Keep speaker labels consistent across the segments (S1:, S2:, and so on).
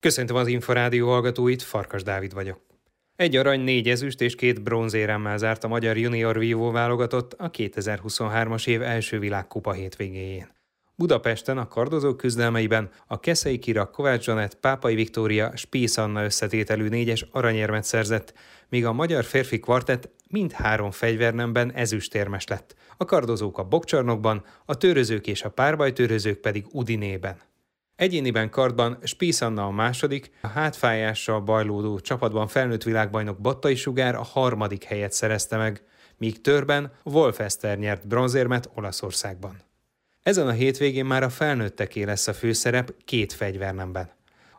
S1: Köszöntöm az Inforádió hallgatóit, Farkas Dávid vagyok. Egy arany, négy ezüst és két bronzéremmel zárt a magyar junior vívó válogatott a 2023-as év első világkupa hétvégéjén. Budapesten a kardozók küzdelmeiben a Keszei Kira, Kovács Zsanett, Pápai Viktória, Spísz Anna összetételű négyes aranyérmet szerzett, míg a magyar férfi kvartett mind három fegyvernemben ezüstérmes lett. A kardozók a bokcsarnokban, a törözők és a párbajtörözők pedig Udinében. Egyéniben kardban Spísz Anna a második, a hátfájással bajlódó csapatban felnőtt világbajnok Battai Sugár a harmadik helyet szerezte meg, míg törben Wolf Eszter nyert bronzérmet Olaszországban. Ezen a hétvégén már a felnőtteké lesz a főszerep két fegyvernemben.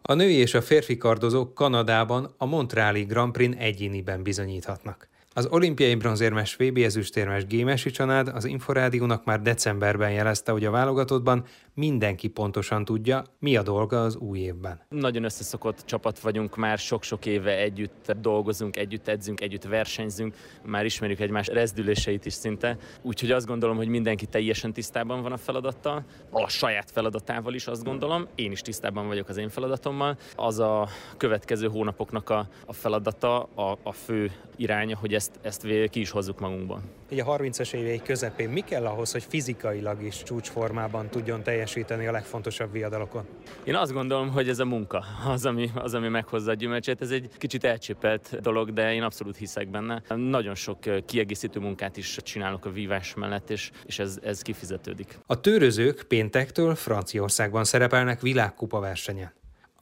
S1: A női és a férfi kardozók Kanadában a Montreali Grand Prix egyéniben bizonyíthatnak. Az olimpiai bronzérmes VB ezüstérmes Gémesi család az Inforádiónak már decemberben jelezte, hogy a válogatottban mindenki pontosan tudja, mi a dolga az új évben.
S2: Nagyon összeszokott csapat vagyunk, már sok-sok éve együtt dolgozunk, együtt edzünk, együtt versenyzünk, már ismerjük egymás rezdüléseit is szinte. Úgyhogy azt gondolom, hogy mindenki teljesen tisztában van a feladattal, a saját feladatával is azt gondolom, én is tisztában vagyok az én feladatommal. Az a következő hónapoknak a, a feladata, a, a fő iránya, hogy ezt, ezt ki is hozzuk magunkból.
S1: Ugye a 30-as évei közepén mi kell ahhoz, hogy fizikailag is csúcsformában tudjon teljesíteni a legfontosabb viadalokon?
S2: Én azt gondolom, hogy ez a munka az, ami, az, ami meghozza a gyümölcsét. Ez egy kicsit elcsépelt dolog, de én abszolút hiszek benne. Nagyon sok kiegészítő munkát is csinálok a vívás mellett, és, és ez, ez kifizetődik.
S1: A törözők péntektől Franciaországban szerepelnek világkupa versenyen.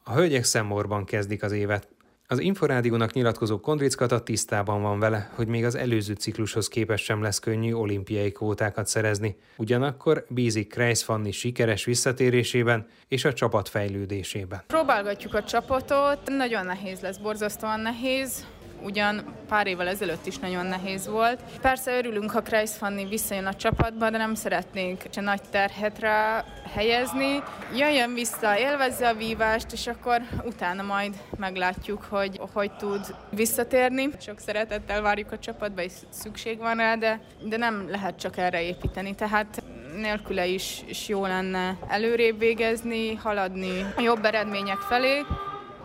S1: A hölgyek szemmorban kezdik az évet. Az Inforádiónak nyilatkozó Kondrickata tisztában van vele, hogy még az előző ciklushoz képest sem lesz könnyű olimpiai kvótákat szerezni. Ugyanakkor bízik Kreis Fanni sikeres visszatérésében és a csapat fejlődésében.
S3: Próbálgatjuk a csapatot, nagyon nehéz lesz, borzasztóan nehéz ugyan pár évvel ezelőtt is nagyon nehéz volt. Persze örülünk, ha Kreis Fanni visszajön a csapatba, de nem szeretnénk egy nagy terhet rá helyezni. Jöjjön vissza, élvezze a vívást, és akkor utána majd meglátjuk, hogy hogy tud visszatérni. Sok szeretettel várjuk a csapatba, és szükség van rá, de, de nem lehet csak erre építeni. Tehát nélküle is, is jó lenne előrébb végezni, haladni jobb eredmények felé,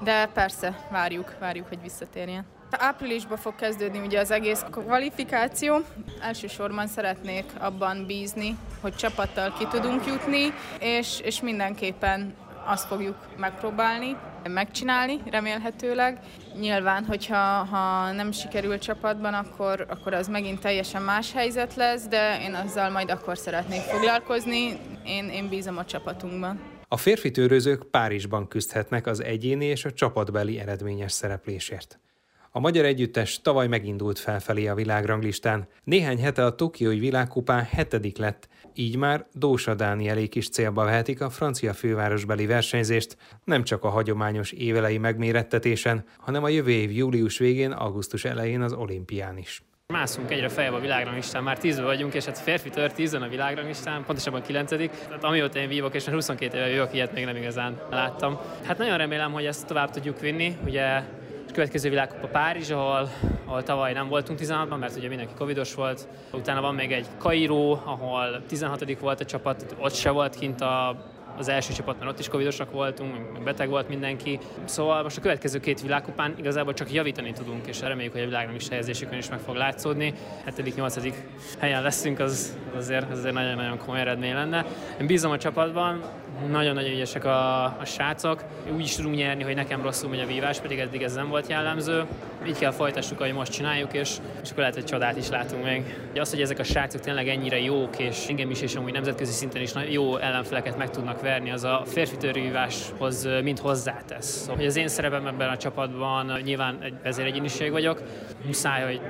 S3: de persze várjuk, várjuk, hogy visszatérjen. Áprilisban fog kezdődni ugye az egész kvalifikáció. Elsősorban szeretnék abban bízni, hogy csapattal ki tudunk jutni, és, és mindenképpen azt fogjuk megpróbálni, megcsinálni, remélhetőleg. Nyilván, hogyha ha nem sikerül csapatban, akkor, akkor az megint teljesen más helyzet lesz, de én azzal majd akkor szeretnék foglalkozni. Én, én bízom a csapatunkban.
S1: A férfi törőzők Párizsban küzdhetnek az egyéni és a csapatbeli eredményes szereplésért. A magyar együttes tavaly megindult felfelé a világranglistán. Néhány hete a Tokiói világkupán hetedik lett, így már Dósa Dánielék is célba vehetik a francia fővárosbeli versenyzést, nem csak a hagyományos évelei megmérettetésen, hanem a jövő év július végén, augusztus elején az olimpián is.
S4: Mászunk egyre feljebb a világranglistán, már tízben vagyunk, és hát férfi tör tízen a világranglistán, pontosabban kilencedik. Tehát amióta én vívok, és már 22 éve jövök, ilyet még nem igazán láttam. Hát nagyon remélem, hogy ezt tovább tudjuk vinni. Ugye következő világkupa Párizs, ahol, ahol tavaly nem voltunk 16-ban, mert ugye mindenki covidos volt. Utána van még egy Kairó, ahol 16 volt a csapat, ott se volt kint a az első csapatban ott is covidosak voltunk, beteg volt mindenki. Szóval most a következő két világkupán igazából csak javítani tudunk, és reméljük, hogy a világnak is helyezésükön is meg fog látszódni. 7.-8. helyen leszünk, az azért, az azért nagyon-nagyon komoly eredmény lenne. Én bízom a csapatban, nagyon-nagyon ügyesek a, a srácok. Úgy is tudunk nyerni, hogy nekem rosszul megy a vívás, pedig eddig ez nem volt jellemző. Így kell folytassuk, ahogy most csináljuk, és, és akkor lehet, hogy csodát is látunk még. Az, hogy ezek a srácok tényleg ennyire jók, és engem is, és amúgy nemzetközi szinten is jó ellenfeleket meg tudnak verni, az a férfi törvíváshoz mind hozzátesz. Szóval, hogy az én szerepem ebben a csapatban nyilván egy vezéregyeniség vagyok, muszáj, hogy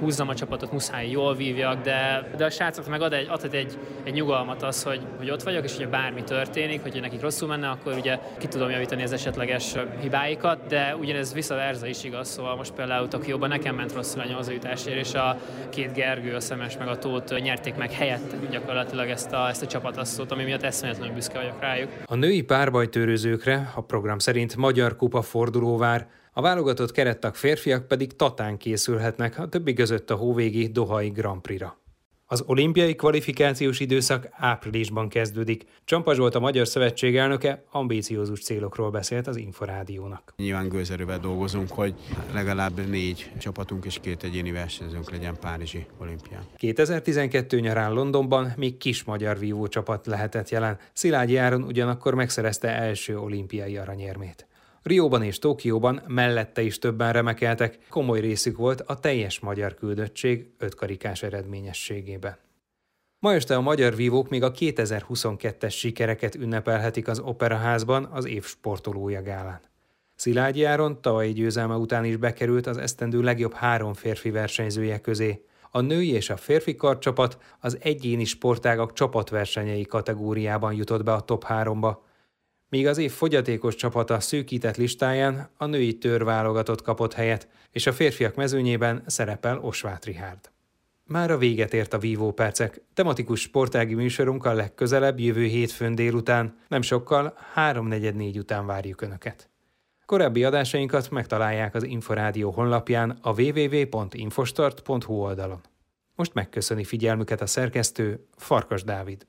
S4: húzzam a csapatot, muszáj jól vívjak, de, de a srácok meg ad egy, adhat egy, egy nyugalmat az, hogy, hogy ott vagyok, és hogyha bármi történik, hogy nekik rosszul menne, akkor ugye ki tudom javítani az esetleges hibáikat, de ugyanez visszaverza is igaz, szóval most például Tokióban nekem ment rosszul a nyolcajutásért, és a két Gergő, a Szemes meg a Tót nyerték meg helyett gyakorlatilag ezt a, ezt a csapatasszót, ami miatt eszméletlenül büszke vagyok rájuk.
S1: A női párbajtőrözőkre a program szerint Magyar Kupa forduló vár, a válogatott kerettag férfiak pedig Tatán készülhetnek, a többi között a hóvégi Dohai Grand Prix-ra. Az olimpiai kvalifikációs időszak áprilisban kezdődik. Csampa Zsolt a Magyar Szövetség elnöke ambíciózus célokról beszélt az Inforádiónak.
S5: Nyilván gőzerővel dolgozunk, hogy legalább négy csapatunk és két egyéni versenyzőnk legyen Párizsi olimpián.
S1: 2012 nyarán Londonban még kis magyar vívó csapat lehetett jelen. Szilágyi Áron ugyanakkor megszerezte első olimpiai aranyérmét. Rióban és Tokióban mellette is többen remekeltek, komoly részük volt a teljes magyar küldöttség ötkarikás eredményességében. Ma este a magyar vívók még a 2022-es sikereket ünnepelhetik az Operaházban az év sportolója gálán. Szilágyi Áron tavalyi győzelme után is bekerült az esztendő legjobb három férfi versenyzője közé. A női és a férfi karcsapat az egyéni sportágak csapatversenyei kategóriában jutott be a top 3-ba, míg az év fogyatékos csapata szűkített listáján a női törválogatott kapott helyet, és a férfiak mezőnyében szerepel Osvát Rihárd. Már a véget ért a Vívó. Tematikus sportági műsorunk a legközelebb jövő hétfőn délután, nem sokkal, 3.44 után várjuk Önöket. Korábbi adásainkat megtalálják az Inforádió honlapján a www.infostart.hu oldalon. Most megköszöni figyelmüket a szerkesztő Farkas Dávid.